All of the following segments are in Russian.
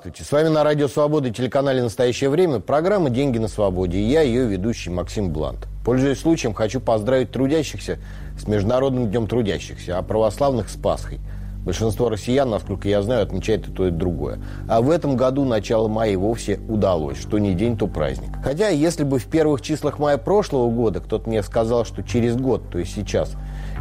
Здравствуйте, с вами на Радио Свобода и телеканале «Настоящее время» программа «Деньги на свободе» и я, ее ведущий Максим Блант. Пользуясь случаем, хочу поздравить трудящихся с Международным днем трудящихся, а православных с Пасхой. Большинство россиян, насколько я знаю, отмечает и то, и другое. А в этом году начало мая вовсе удалось, что не день, то праздник. Хотя, если бы в первых числах мая прошлого года кто-то мне сказал, что через год, то есть сейчас,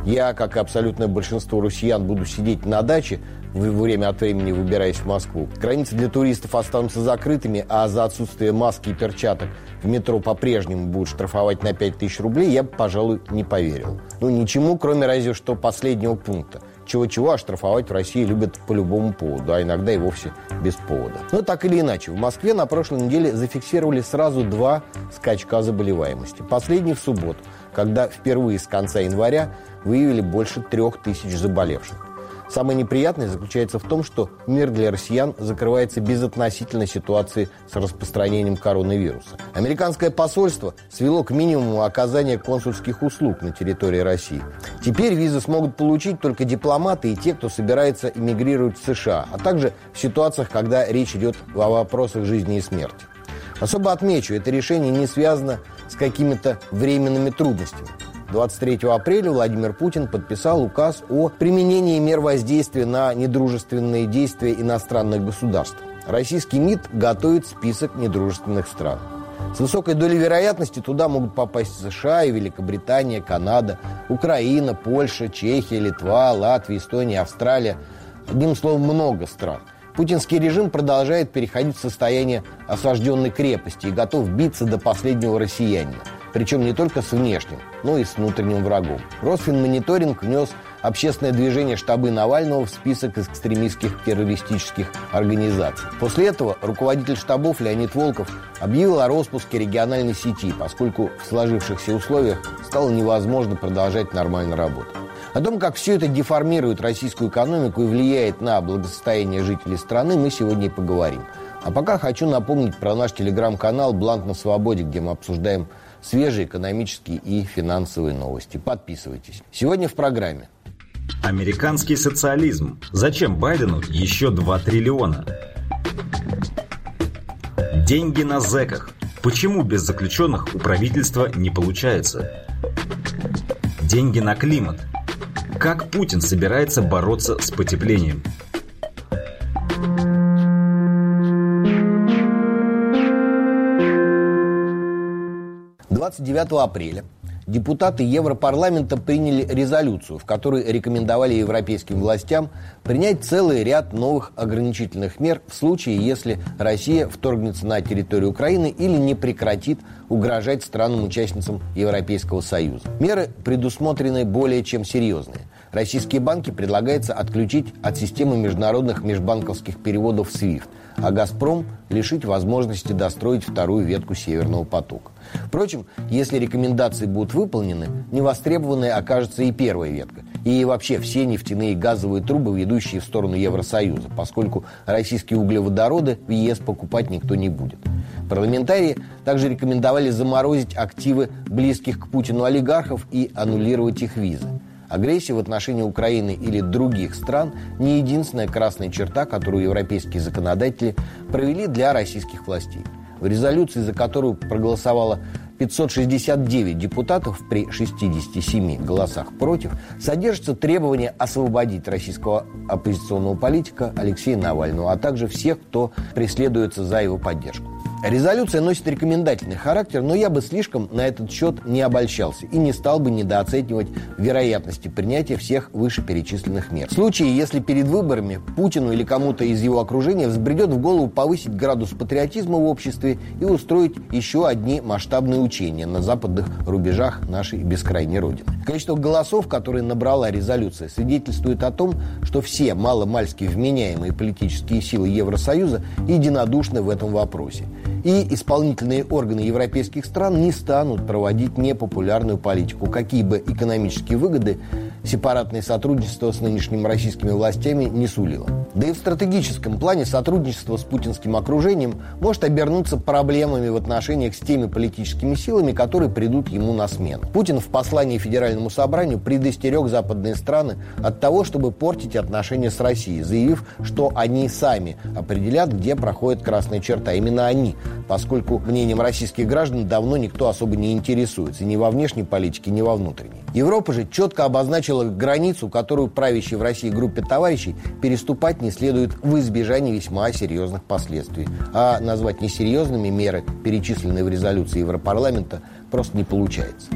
я, как и абсолютное большинство россиян, буду сидеть на даче, время от времени выбираясь в Москву. Границы для туристов останутся закрытыми, а за отсутствие маски и перчаток в метро по-прежнему будут штрафовать на 5000 рублей, я бы, пожалуй, не поверил. Ну, ничему, кроме разве что последнего пункта. Чего-чего, а штрафовать в России любят по любому поводу, а иногда и вовсе без повода. Но так или иначе, в Москве на прошлой неделе зафиксировали сразу два скачка заболеваемости. Последний в субботу, когда впервые с конца января выявили больше трех тысяч заболевших. Самое неприятное заключается в том, что мир для россиян закрывается без относительной ситуации с распространением коронавируса. Американское посольство свело к минимуму оказание консульских услуг на территории России. Теперь визы смогут получить только дипломаты и те, кто собирается эмигрировать в США, а также в ситуациях, когда речь идет о вопросах жизни и смерти. Особо отмечу, это решение не связано с какими-то временными трудностями. 23 апреля Владимир Путин подписал указ о применении мер воздействия на недружественные действия иностранных государств. Российский МИД готовит список недружественных стран. С высокой долей вероятности туда могут попасть США и Великобритания, Канада, Украина, Польша, Чехия, Литва, Латвия, Эстония, Австралия. Одним словом, много стран. Путинский режим продолжает переходить в состояние осажденной крепости и готов биться до последнего россиянина – причем не только с внешним, но и с внутренним врагом. Росфинмониторинг внес общественное движение штабы Навального в список экстремистских террористических организаций. После этого руководитель штабов Леонид Волков объявил о распуске региональной сети, поскольку в сложившихся условиях стало невозможно продолжать нормально работать. О том, как все это деформирует российскую экономику и влияет на благосостояние жителей страны, мы сегодня и поговорим. А пока хочу напомнить про наш телеграм-канал «Бланк на свободе», где мы обсуждаем свежие экономические и финансовые новости. Подписывайтесь. Сегодня в программе. Американский социализм. Зачем Байдену еще 2 триллиона? Деньги на зэках. Почему без заключенных у правительства не получается? Деньги на климат. Как Путин собирается бороться с потеплением? 29 апреля депутаты Европарламента приняли резолюцию, в которой рекомендовали европейским властям принять целый ряд новых ограничительных мер в случае, если Россия вторгнется на территорию Украины или не прекратит угрожать странам-участницам Европейского Союза. Меры предусмотрены более чем серьезные. Российские банки предлагается отключить от системы международных межбанковских переводов SWIFT, а «Газпром» лишить возможности достроить вторую ветку «Северного потока». Впрочем, если рекомендации будут выполнены, невостребованной окажется и первая ветка. И вообще все нефтяные и газовые трубы, ведущие в сторону Евросоюза, поскольку российские углеводороды в ЕС покупать никто не будет. Парламентарии также рекомендовали заморозить активы близких к Путину олигархов и аннулировать их визы. Агрессия в отношении Украины или других стран не единственная красная черта, которую европейские законодатели провели для российских властей. В резолюции, за которую проголосовало 569 депутатов при 67 голосах против, содержится требование освободить российского оппозиционного политика Алексея Навального, а также всех, кто преследуется за его поддержку. Резолюция носит рекомендательный характер, но я бы слишком на этот счет не обольщался и не стал бы недооценивать вероятности принятия всех вышеперечисленных мер. В случае, если перед выборами Путину или кому-то из его окружения взбредет в голову повысить градус патриотизма в обществе и устроить еще одни масштабные учения на западных рубежах нашей бескрайней Родины. Количество голосов, которые набрала резолюция, свидетельствует о том, что все маломальски вменяемые политические силы Евросоюза единодушны в этом вопросе – и исполнительные органы европейских стран не станут проводить непопулярную политику, какие бы экономические выгоды сепаратное сотрудничество с нынешними российскими властями не сулило. Да и в стратегическом плане сотрудничество с путинским окружением может обернуться проблемами в отношениях с теми политическими силами, которые придут ему на смену. Путин в послании Федеральному собранию предостерег западные страны от того, чтобы портить отношения с Россией, заявив, что они сами определят, где проходит красная черта. Именно они, поскольку мнением российских граждан давно никто особо не интересуется ни во внешней политике, ни во внутренней. Европа же четко обозначила границу, которую правящей в России группе товарищей переступать не следует в избежании весьма серьезных последствий. А назвать несерьезными меры, перечисленные в резолюции Европарламента, просто не получается.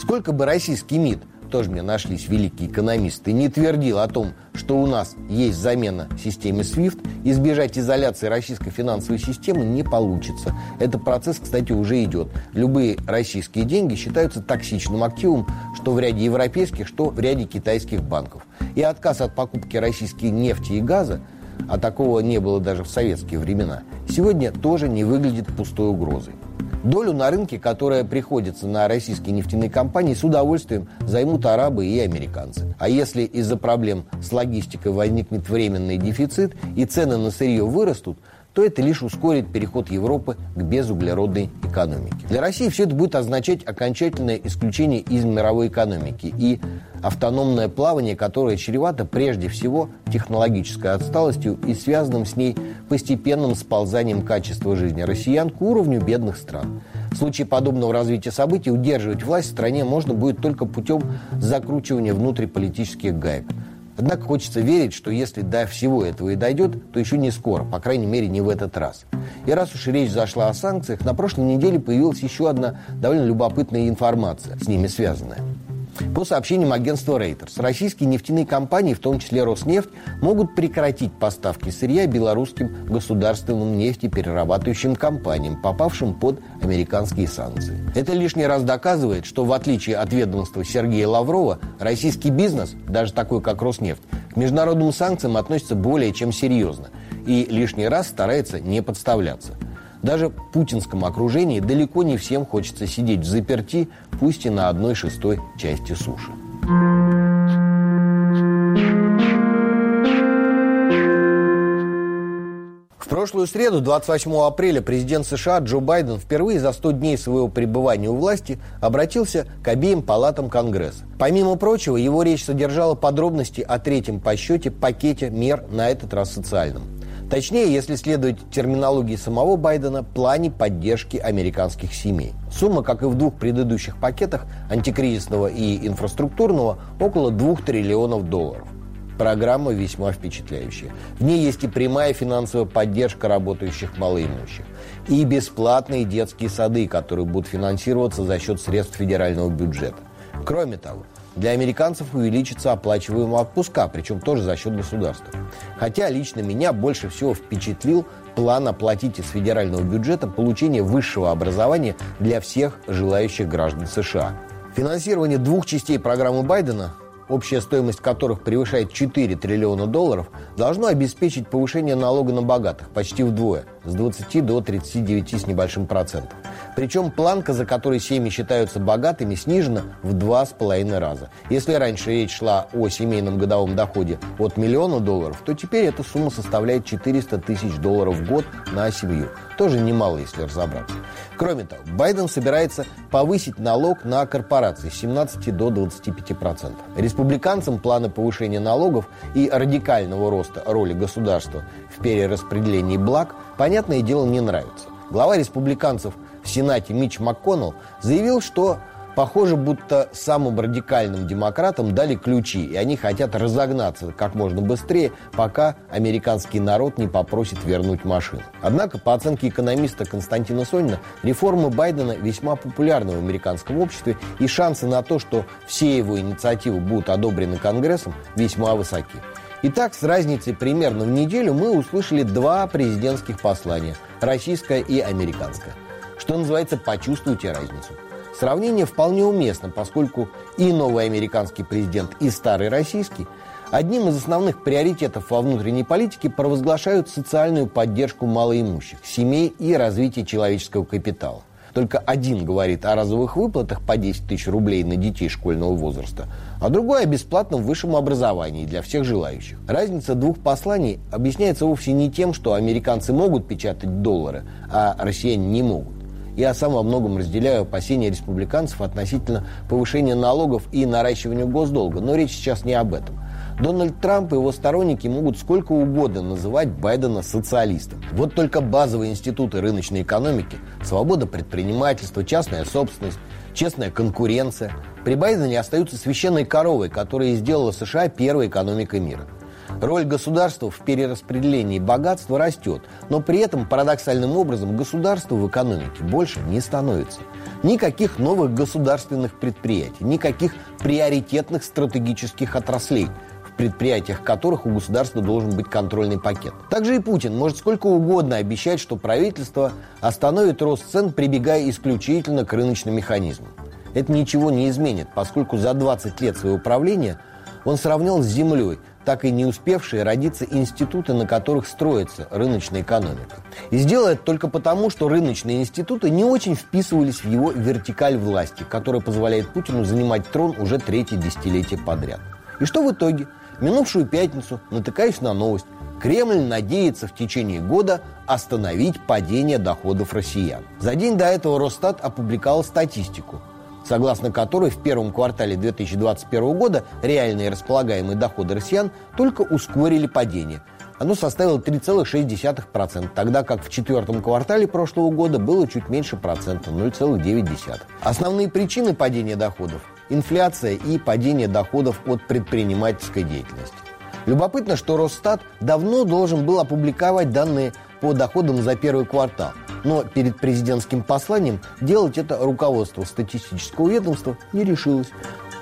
Сколько бы российский МИД тоже мне нашлись великие экономисты, не твердил о том, что у нас есть замена системе SWIFT, избежать изоляции российской финансовой системы не получится. Этот процесс, кстати, уже идет. Любые российские деньги считаются токсичным активом, что в ряде европейских, что в ряде китайских банков. И отказ от покупки российской нефти и газа а такого не было даже в советские времена, сегодня тоже не выглядит пустой угрозой. Долю на рынке, которая приходится на российские нефтяные компании, с удовольствием займут арабы и американцы. А если из-за проблем с логистикой возникнет временный дефицит и цены на сырье вырастут, то это лишь ускорит переход Европы к безуглеродной экономике. Для России все это будет означать окончательное исключение из мировой экономики и автономное плавание, которое чревато прежде всего технологической отсталостью и связанным с ней постепенным сползанием качества жизни россиян к уровню бедных стран. В случае подобного развития событий удерживать власть в стране можно будет только путем закручивания внутриполитических гаек – Однако хочется верить, что если до всего этого и дойдет, то еще не скоро, по крайней мере, не в этот раз. И раз уж речь зашла о санкциях, на прошлой неделе появилась еще одна довольно любопытная информация, с ними связанная. По сообщениям агентства Reuters, российские нефтяные компании, в том числе Роснефть, могут прекратить поставки сырья белорусским государственным нефтеперерабатывающим компаниям, попавшим под американские санкции. Это лишний раз доказывает, что в отличие от ведомства Сергея Лаврова, российский бизнес, даже такой как Роснефть, к международным санкциям относится более чем серьезно и лишний раз старается не подставляться – даже в путинском окружении далеко не всем хочется сидеть в заперти, пусть и на одной шестой части суши. В прошлую среду, 28 апреля, президент США Джо Байден впервые за 100 дней своего пребывания у власти обратился к обеим палатам Конгресса. Помимо прочего, его речь содержала подробности о третьем по счете пакете мер, на этот раз социальном. Точнее, если следовать терминологии самого Байдена, плане поддержки американских семей. Сумма, как и в двух предыдущих пакетах, антикризисного и инфраструктурного, около 2 триллионов долларов. Программа весьма впечатляющая. В ней есть и прямая финансовая поддержка работающих малоимущих, и бесплатные детские сады, которые будут финансироваться за счет средств федерального бюджета. Кроме того, для американцев увеличится оплачиваемые отпуска, причем тоже за счет государства. Хотя лично меня больше всего впечатлил план оплатить из федерального бюджета получение высшего образования для всех желающих граждан США. Финансирование двух частей программы Байдена общая стоимость которых превышает 4 триллиона долларов, должно обеспечить повышение налога на богатых почти вдвое, с 20 до 39 с небольшим процентов. Причем планка, за которой семьи считаются богатыми, снижена в два с половиной раза. Если раньше речь шла о семейном годовом доходе от миллиона долларов, то теперь эта сумма составляет 400 тысяч долларов в год на семью. Тоже немало, если разобраться. Кроме того, Байден собирается повысить налог на корпорации с 17 до 25 процентов. Республиканцам планы повышения налогов и радикального роста роли государства перераспределении благ, понятное дело, не нравятся. Глава республиканцев в Сенате Мич МакКоннелл заявил, что Похоже, будто самым радикальным демократам дали ключи, и они хотят разогнаться как можно быстрее, пока американский народ не попросит вернуть машину. Однако, по оценке экономиста Константина Сонина, реформы Байдена весьма популярны в американском обществе, и шансы на то, что все его инициативы будут одобрены Конгрессом, весьма высоки. Итак, с разницей примерно в неделю мы услышали два президентских послания – российское и американское. Что называется, почувствуйте разницу. Сравнение вполне уместно, поскольку и новый американский президент, и старый российский одним из основных приоритетов во внутренней политике провозглашают социальную поддержку малоимущих, семей и развитие человеческого капитала. Только один говорит о разовых выплатах по 10 тысяч рублей на детей школьного возраста, а другой о бесплатном высшем образовании для всех желающих. Разница двух посланий объясняется вовсе не тем, что американцы могут печатать доллары, а россияне не могут. Я сам во многом разделяю опасения республиканцев относительно повышения налогов и наращивания госдолга, но речь сейчас не об этом. Дональд Трамп и его сторонники могут сколько угодно называть Байдена социалистом. Вот только базовые институты рыночной экономики, свобода предпринимательства, частная собственность, честная конкуренция при Байдене остаются священной коровой, которая сделала США первой экономикой мира. Роль государства в перераспределении богатства растет, но при этом парадоксальным образом государство в экономике больше не становится. Никаких новых государственных предприятий, никаких приоритетных стратегических отраслей, предприятиях которых у государства должен быть контрольный пакет. Также и Путин может сколько угодно обещать, что правительство остановит рост цен, прибегая исключительно к рыночным механизмам. Это ничего не изменит, поскольку за 20 лет своего правления он сравнял с землей – так и не успевшие родиться институты, на которых строится рыночная экономика. И сделает только потому, что рыночные институты не очень вписывались в его вертикаль власти, которая позволяет Путину занимать трон уже третье десятилетие подряд. И что в итоге? Минувшую пятницу, натыкаюсь на новость, Кремль надеется в течение года остановить падение доходов россиян. За день до этого Росстат опубликовал статистику – согласно которой в первом квартале 2021 года реальные располагаемые доходы россиян только ускорили падение. Оно составило 3,6%, тогда как в четвертом квартале прошлого года было чуть меньше процента, 0,9%. Основные причины падения доходов – инфляция и падение доходов от предпринимательской деятельности. Любопытно, что Росстат давно должен был опубликовать данные по доходам за первый квартал – но перед президентским посланием делать это руководство статистического ведомства не решилось.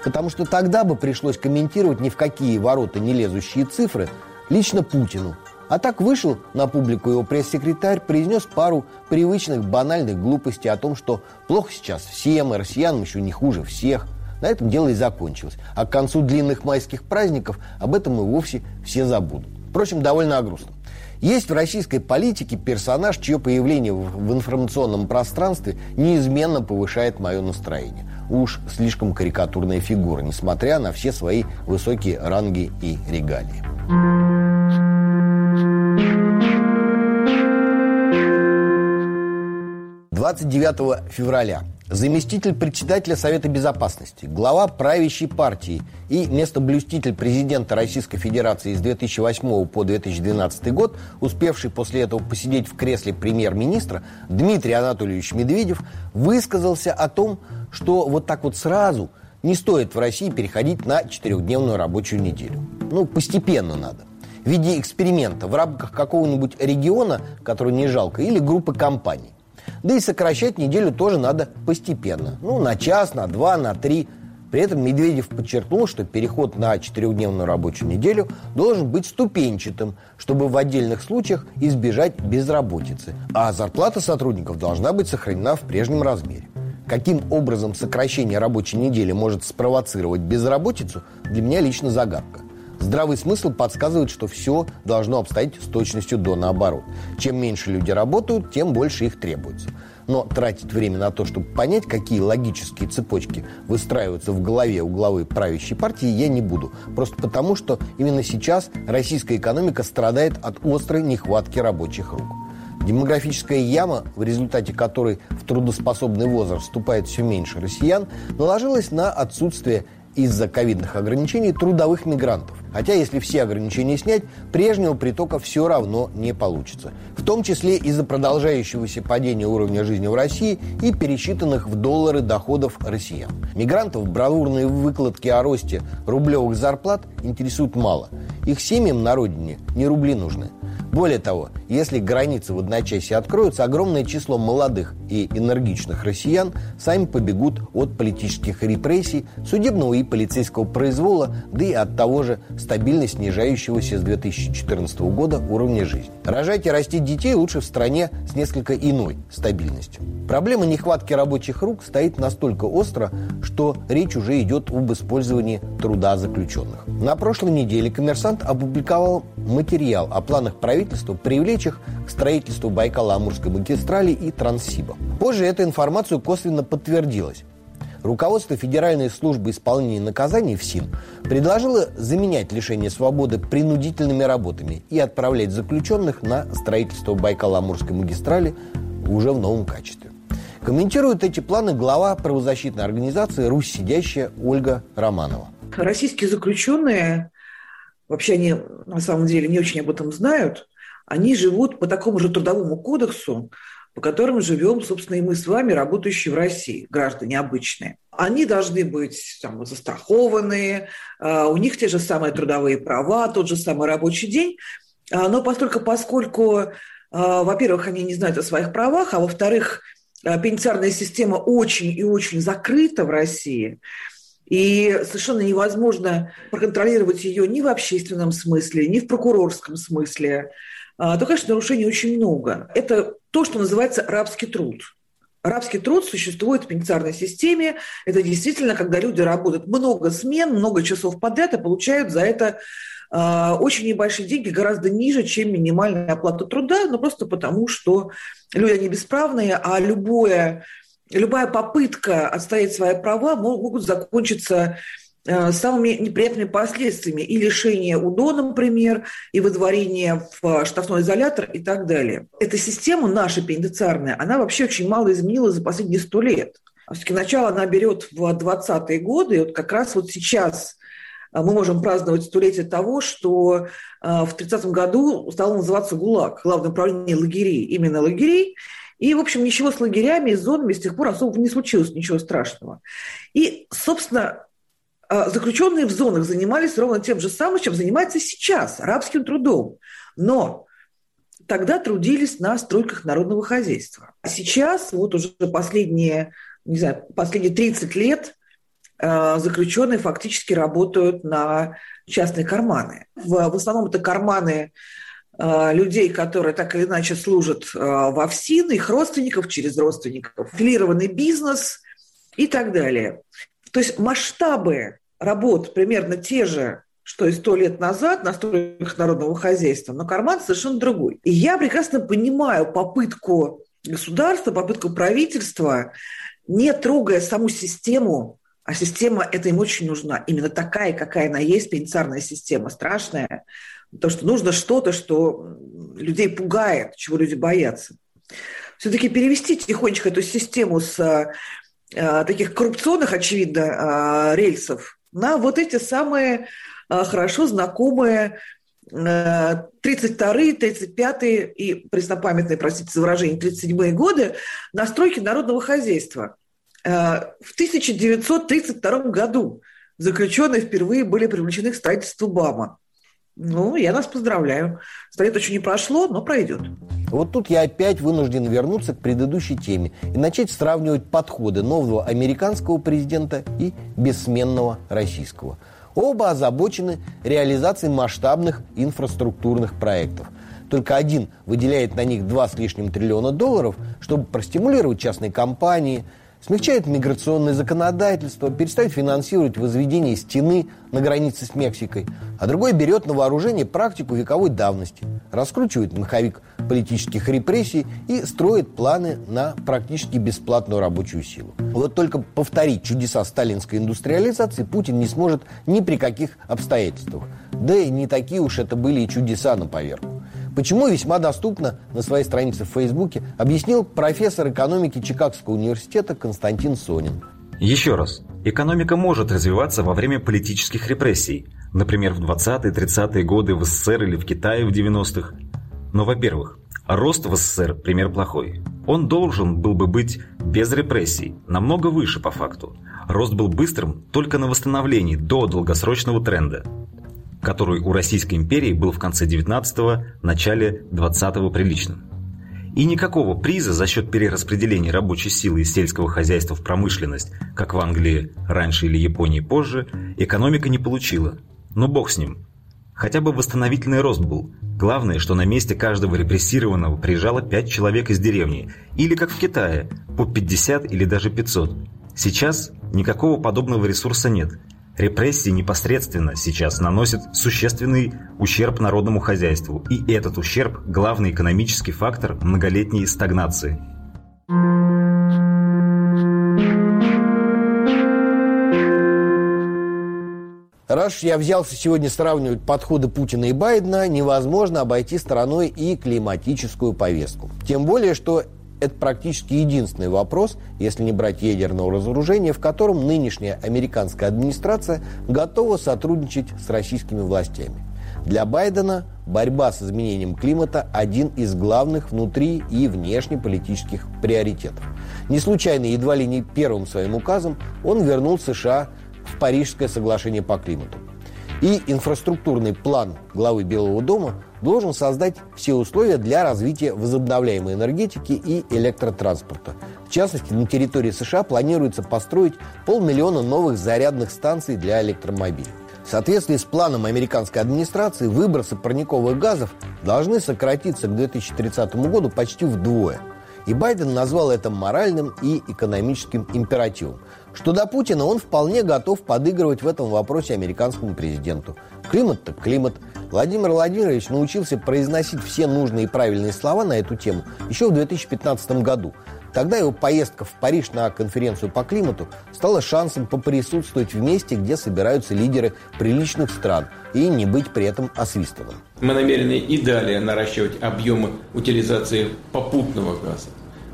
Потому что тогда бы пришлось комментировать ни в какие ворота не лезущие цифры лично Путину. А так вышел на публику его пресс-секретарь, произнес пару привычных банальных глупостей о том, что плохо сейчас всем, и россиянам еще не хуже всех. На этом дело и закончилось. А к концу длинных майских праздников об этом и вовсе все забудут. Впрочем, довольно грустно. Есть в российской политике персонаж, чье появление в информационном пространстве неизменно повышает мое настроение. Уж слишком карикатурная фигура, несмотря на все свои высокие ранги и регалии. 29 февраля заместитель председателя Совета Безопасности, глава правящей партии и местоблюститель президента Российской Федерации с 2008 по 2012 год, успевший после этого посидеть в кресле премьер-министра, Дмитрий Анатольевич Медведев высказался о том, что вот так вот сразу не стоит в России переходить на четырехдневную рабочую неделю. Ну, постепенно надо в виде эксперимента в рамках какого-нибудь региона, который не жалко, или группы компаний. Да и сокращать неделю тоже надо постепенно. Ну, на час, на два, на три. При этом Медведев подчеркнул, что переход на четырехдневную рабочую неделю должен быть ступенчатым, чтобы в отдельных случаях избежать безработицы. А зарплата сотрудников должна быть сохранена в прежнем размере. Каким образом сокращение рабочей недели может спровоцировать безработицу, для меня лично загадка. Здравый смысл подсказывает, что все должно обстоять с точностью до наоборот. Чем меньше люди работают, тем больше их требуется. Но тратить время на то, чтобы понять, какие логические цепочки выстраиваются в голове у главы правящей партии, я не буду. Просто потому, что именно сейчас российская экономика страдает от острой нехватки рабочих рук. Демографическая яма, в результате которой в трудоспособный возраст вступает все меньше россиян, наложилась на отсутствие из-за ковидных ограничений трудовых мигрантов. Хотя, если все ограничения снять, прежнего притока все равно не получится. В том числе из-за продолжающегося падения уровня жизни в России и пересчитанных в доллары доходов россиян. Мигрантов бравурные выкладки о росте рублевых зарплат интересуют мало. Их семьям на родине не рубли нужны. Более того, если границы в одночасье откроются, огромное число молодых и энергичных россиян сами побегут от политических репрессий, судебного и полицейского произвола, да и от того же стабильно снижающегося с 2014 года уровня жизни. Рожать и растить детей лучше в стране с несколько иной стабильностью. Проблема нехватки рабочих рук стоит настолько остро, что речь уже идет об использовании труда заключенных. На прошлой неделе коммерсант опубликовал материал о планах правительства правительства привлечь их к строительству Байкало-Амурской магистрали и Транссиба. Позже эту информацию косвенно подтвердилась. Руководство Федеральной службы исполнения наказаний ФСИН предложило заменять лишение свободы принудительными работами и отправлять заключенных на строительство Байкало-Амурской магистрали уже в новом качестве. Комментирует эти планы глава правозащитной организации «Русь сидящая» Ольга Романова. Российские заключенные, вообще они на самом деле не очень об этом знают, они живут по такому же трудовому кодексу, по которым живем, собственно, и мы с вами, работающие в России, граждане обычные. Они должны быть там, застрахованы, а, у них те же самые трудовые права, тот же самый рабочий день. А, но поскольку, поскольку, а, во-первых, они не знают о своих правах, а во-вторых, пенитенциарная система очень и очень закрыта в России, и совершенно невозможно проконтролировать ее ни в общественном смысле, ни в прокурорском смысле, то, конечно, нарушений очень много. Это то, что называется рабский труд. Рабский труд существует в пенитенциарной системе. Это действительно, когда люди работают много смен, много часов подряд и получают за это э, очень небольшие деньги, гораздо ниже, чем минимальная оплата труда, но просто потому, что люди они бесправные, а любое, любая попытка отстоять свои права могут закончиться самыми неприятными последствиями и лишение УДО, например, и выдворение в штрафной изолятор и так далее. Эта система наша пенитенциарная, она вообще очень мало изменилась за последние сто лет. А все-таки начало она берет в 20-е годы, и вот как раз вот сейчас э, мы можем праздновать столетие того, что э, в 30-м году стало называться ГУЛАГ, главное управление лагерей, именно лагерей, и, в общем, ничего с лагерями и зонами с тех пор особо не случилось, ничего страшного. И, собственно, заключенные в зонах занимались ровно тем же самым, чем занимаются сейчас, рабским трудом. Но тогда трудились на стройках народного хозяйства. А сейчас, вот уже последние, не знаю, последние 30 лет а, заключенные фактически работают на частные карманы. В, в основном это карманы а, людей, которые так или иначе служат во ФСИН, их родственников через родственников, филированный бизнес и так далее. То есть масштабы работ примерно те же, что и сто лет назад на стройках народного хозяйства, но карман совершенно другой. И я прекрасно понимаю попытку государства, попытку правительства, не трогая саму систему, а система эта им очень нужна. Именно такая, какая она есть, пенитенциарная система, страшная. То, что нужно что-то, что людей пугает, чего люди боятся. Все-таки перевести тихонечко эту систему с а, таких коррупционных, очевидно, а, рельсов на вот эти самые а, хорошо знакомые 32-е, 35-е и преснопамятные, простите за выражение, 37-е годы настройки народного хозяйства. В 1932 году заключенные впервые были привлечены к строительству БАМа. Ну, я нас поздравляю. Сто лет еще не прошло, но пройдет. Вот тут я опять вынужден вернуться к предыдущей теме и начать сравнивать подходы нового американского президента и бессменного российского. Оба озабочены реализацией масштабных инфраструктурных проектов. Только один выделяет на них два с лишним триллиона долларов, чтобы простимулировать частные компании – смягчает миграционное законодательство, перестает финансировать возведение стены на границе с Мексикой, а другой берет на вооружение практику вековой давности, раскручивает маховик политических репрессий и строит планы на практически бесплатную рабочую силу. Вот только повторить чудеса сталинской индустриализации Путин не сможет ни при каких обстоятельствах. Да и не такие уж это были и чудеса на поверку. Почему весьма доступно на своей странице в Фейсбуке объяснил профессор экономики Чикагского университета Константин Сонин. Еще раз. Экономика может развиваться во время политических репрессий, например, в 20-30-е годы в СССР или в Китае в 90-х. Но, во-первых, рост в СССР – пример плохой. Он должен был бы быть без репрессий, намного выше по факту. Рост был быстрым только на восстановлении до долгосрочного тренда который у Российской империи был в конце 19-го, начале 20-го приличным. И никакого приза за счет перераспределения рабочей силы из сельского хозяйства в промышленность, как в Англии раньше или Японии позже, экономика не получила. Но бог с ним. Хотя бы восстановительный рост был. Главное, что на месте каждого репрессированного приезжало 5 человек из деревни, или как в Китае, по 50 или даже 500. Сейчас никакого подобного ресурса нет – Репрессии непосредственно сейчас наносят существенный ущерб народному хозяйству, и этот ущерб – главный экономический фактор многолетней стагнации. Раз я взялся сегодня сравнивать подходы Путина и Байдена, невозможно обойти стороной и климатическую повестку. Тем более, что это практически единственный вопрос, если не брать ядерного разоружения, в котором нынешняя американская администрация готова сотрудничать с российскими властями. Для Байдена борьба с изменением климата – один из главных внутри и внешнеполитических приоритетов. Не случайно, едва ли не первым своим указом, он вернул США в Парижское соглашение по климату. И инфраструктурный план главы Белого дома должен создать все условия для развития возобновляемой энергетики и электротранспорта. В частности, на территории США планируется построить полмиллиона новых зарядных станций для электромобилей. В соответствии с планом американской администрации выбросы парниковых газов должны сократиться к 2030 году почти вдвое. И Байден назвал это моральным и экономическим императивом. Что до Путина, он вполне готов подыгрывать в этом вопросе американскому президенту. Климат так климат. Владимир Владимирович научился произносить все нужные и правильные слова на эту тему еще в 2015 году. Тогда его поездка в Париж на конференцию по климату стала шансом поприсутствовать в месте, где собираются лидеры приличных стран и не быть при этом освистанным. Мы намерены и далее наращивать объемы утилизации попутного газа,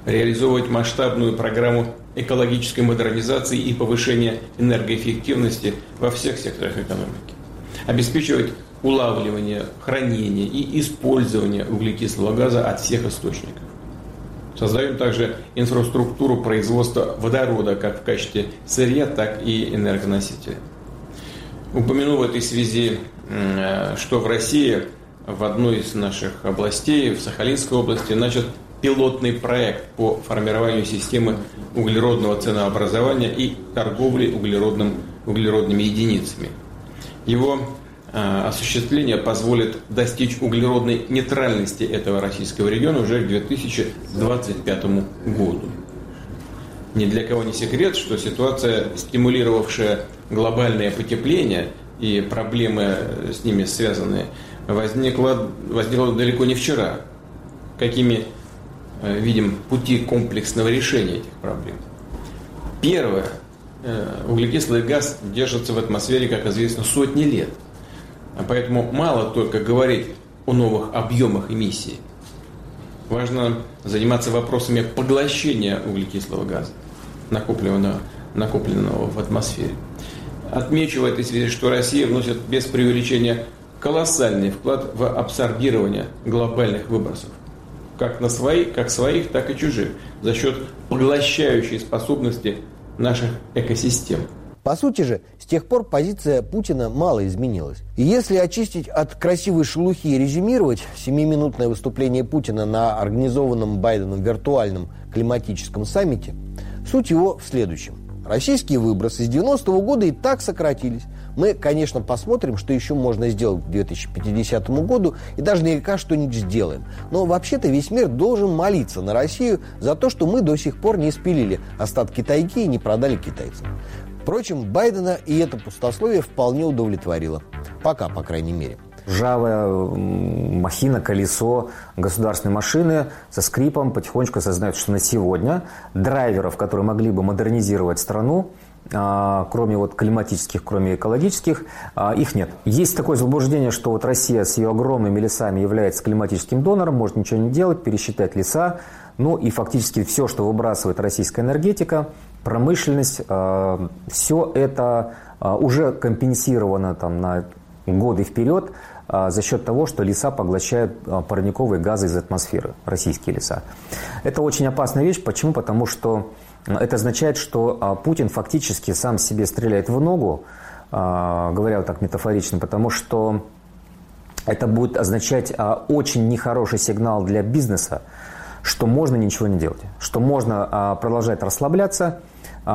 реализовывать масштабную программу экологической модернизации и повышения энергоэффективности во всех секторах экономики. Обеспечивать улавливание, хранение и использование углекислого газа от всех источников. Создаем также инфраструктуру производства водорода как в качестве сырья, так и энергоносителя. Упомяну в этой связи, что в России в одной из наших областей, в Сахалинской области, начат пилотный проект по формированию системы углеродного ценообразования и торговли углеродным, углеродными единицами. Его э, осуществление позволит достичь углеродной нейтральности этого российского региона уже к 2025 году. Ни для кого не секрет, что ситуация, стимулировавшая глобальное потепление и проблемы с ними связанные, возникла, возникла далеко не вчера. Какими Э, видим пути комплексного решения этих проблем. Первое. Э, углекислый газ держится в атмосфере, как известно, сотни лет. А поэтому мало только говорить о новых объемах эмиссии. Важно заниматься вопросами поглощения углекислого газа, накопленного, накопленного в атмосфере. Отмечу в этой связи, что Россия вносит без преувеличения колоссальный вклад в абсорбирование глобальных выбросов как на своих, как своих, так и чужих, за счет поглощающей способности наших экосистем. По сути же, с тех пор позиция Путина мало изменилась. И если очистить от красивой шелухи и резюмировать семиминутное выступление Путина на организованном Байденом виртуальном климатическом саммите, суть его в следующем. Российские выбросы с 90-го года и так сократились. Мы, конечно, посмотрим, что еще можно сделать к 2050 году, и даже наверняка что-нибудь сделаем. Но вообще-то весь мир должен молиться на Россию за то, что мы до сих пор не спилили остатки тайги и не продали китайцам. Впрочем, Байдена и это пустословие вполне удовлетворило. Пока, по крайней мере ржавая махина, колесо государственной машины со скрипом потихонечку осознают, что на сегодня драйверов, которые могли бы модернизировать страну, кроме вот климатических, кроме экологических, а, их нет. Есть такое заблуждение, что вот Россия с ее огромными лесами является климатическим донором, может ничего не делать, пересчитать леса, ну и фактически все, что выбрасывает российская энергетика, промышленность, а, все это уже компенсировано там на годы вперед а, за счет того, что леса поглощают а, парниковые газы из атмосферы, российские леса. Это очень опасная вещь. Почему? Потому что а, это означает, что Путин фактически сам себе стреляет в ногу, говоря вот так метафорично, потому что это будет означать очень нехороший сигнал для бизнеса, что можно ничего не делать, что можно продолжать расслабляться,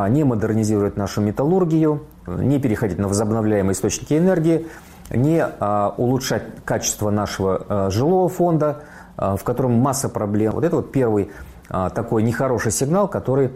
не модернизировать нашу металлургию, не переходить на возобновляемые источники энергии, не а, улучшать качество нашего а, жилого фонда, а, в котором масса проблем. Вот это вот первый такой нехороший сигнал, который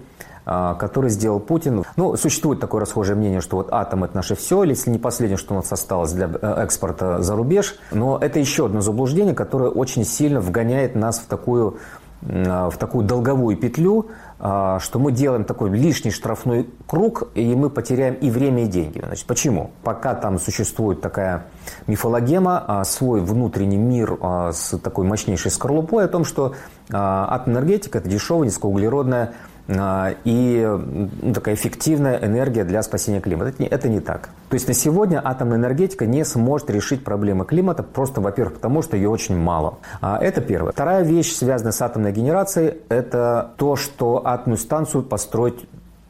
который сделал Путин. Ну, существует такое расхожее мнение, что вот атом – это наше все, или если не последнее, что у нас осталось для э, экспорта за рубеж. Но это еще одно заблуждение, которое очень сильно вгоняет нас в такую в такую долговую петлю, а, что мы делаем такой лишний штрафной круг, и мы потеряем и время, и деньги. Значит, почему? Пока там существует такая мифологема, а, свой внутренний мир а, с такой мощнейшей скорлупой о том, что атомная энергетика – это дешевая, низкоуглеродная а, и ну, такая эффективная энергия для спасения климата. Это не, это не так. То есть на сегодня атомная энергетика не сможет решить проблемы климата, просто, во-первых, потому что ее очень мало. А это первое. Вторая вещь, связанная с атомной генерацией, это то, что атомную станцию построить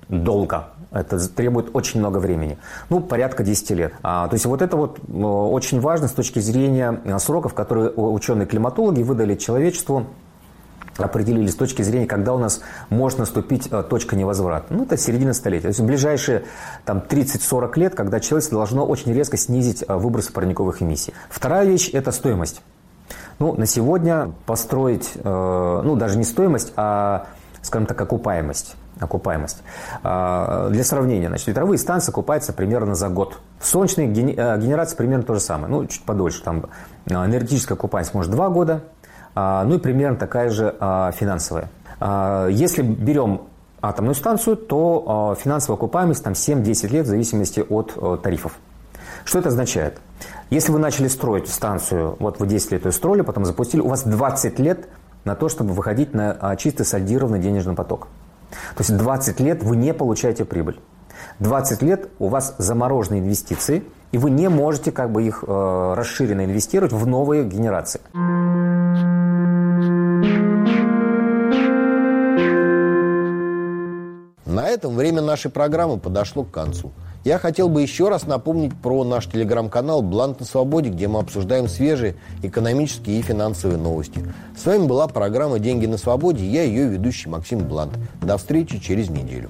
долго. Это требует очень много времени. Ну, порядка 10 лет. А, то есть вот это вот очень важно с точки зрения сроков, которые ученые-климатологи выдали человечеству определили с точки зрения, когда у нас может наступить э, точка невозврата. Ну, это середина столетия. То есть в ближайшие там, 30-40 лет, когда человечество должно очень резко снизить э, выбросы парниковых эмиссий. Вторая вещь – это стоимость. Ну, на сегодня построить, э, ну, даже не стоимость, а, скажем так, окупаемость. Окупаемость. Для сравнения, значит, ветровые станции окупаются примерно за год. Солнечные генерации примерно то же самое, ну, чуть подольше. Там энергетическая окупаемость может 2 года, а, ну и примерно такая же а, финансовая. А, если берем атомную станцию, то финансовая окупаемость там 7-10 лет в зависимости от тарифов. Что это означает? Если вы начали строить станцию, вот вы 10 лет ее строили, потом запустили, у вас 20 лет на то, чтобы выходить на чисто сольдированный денежный поток. То есть 20 лет вы не получаете прибыль. 20 лет у вас заморожены инвестиции, и вы не можете как бы их э, расширенно инвестировать в новые генерации. На этом время нашей программы подошло к концу. Я хотел бы еще раз напомнить про наш телеграм-канал «Блант на свободе», где мы обсуждаем свежие экономические и финансовые новости. С вами была программа «Деньги на свободе». Я ее ведущий Максим Блант. До встречи через неделю.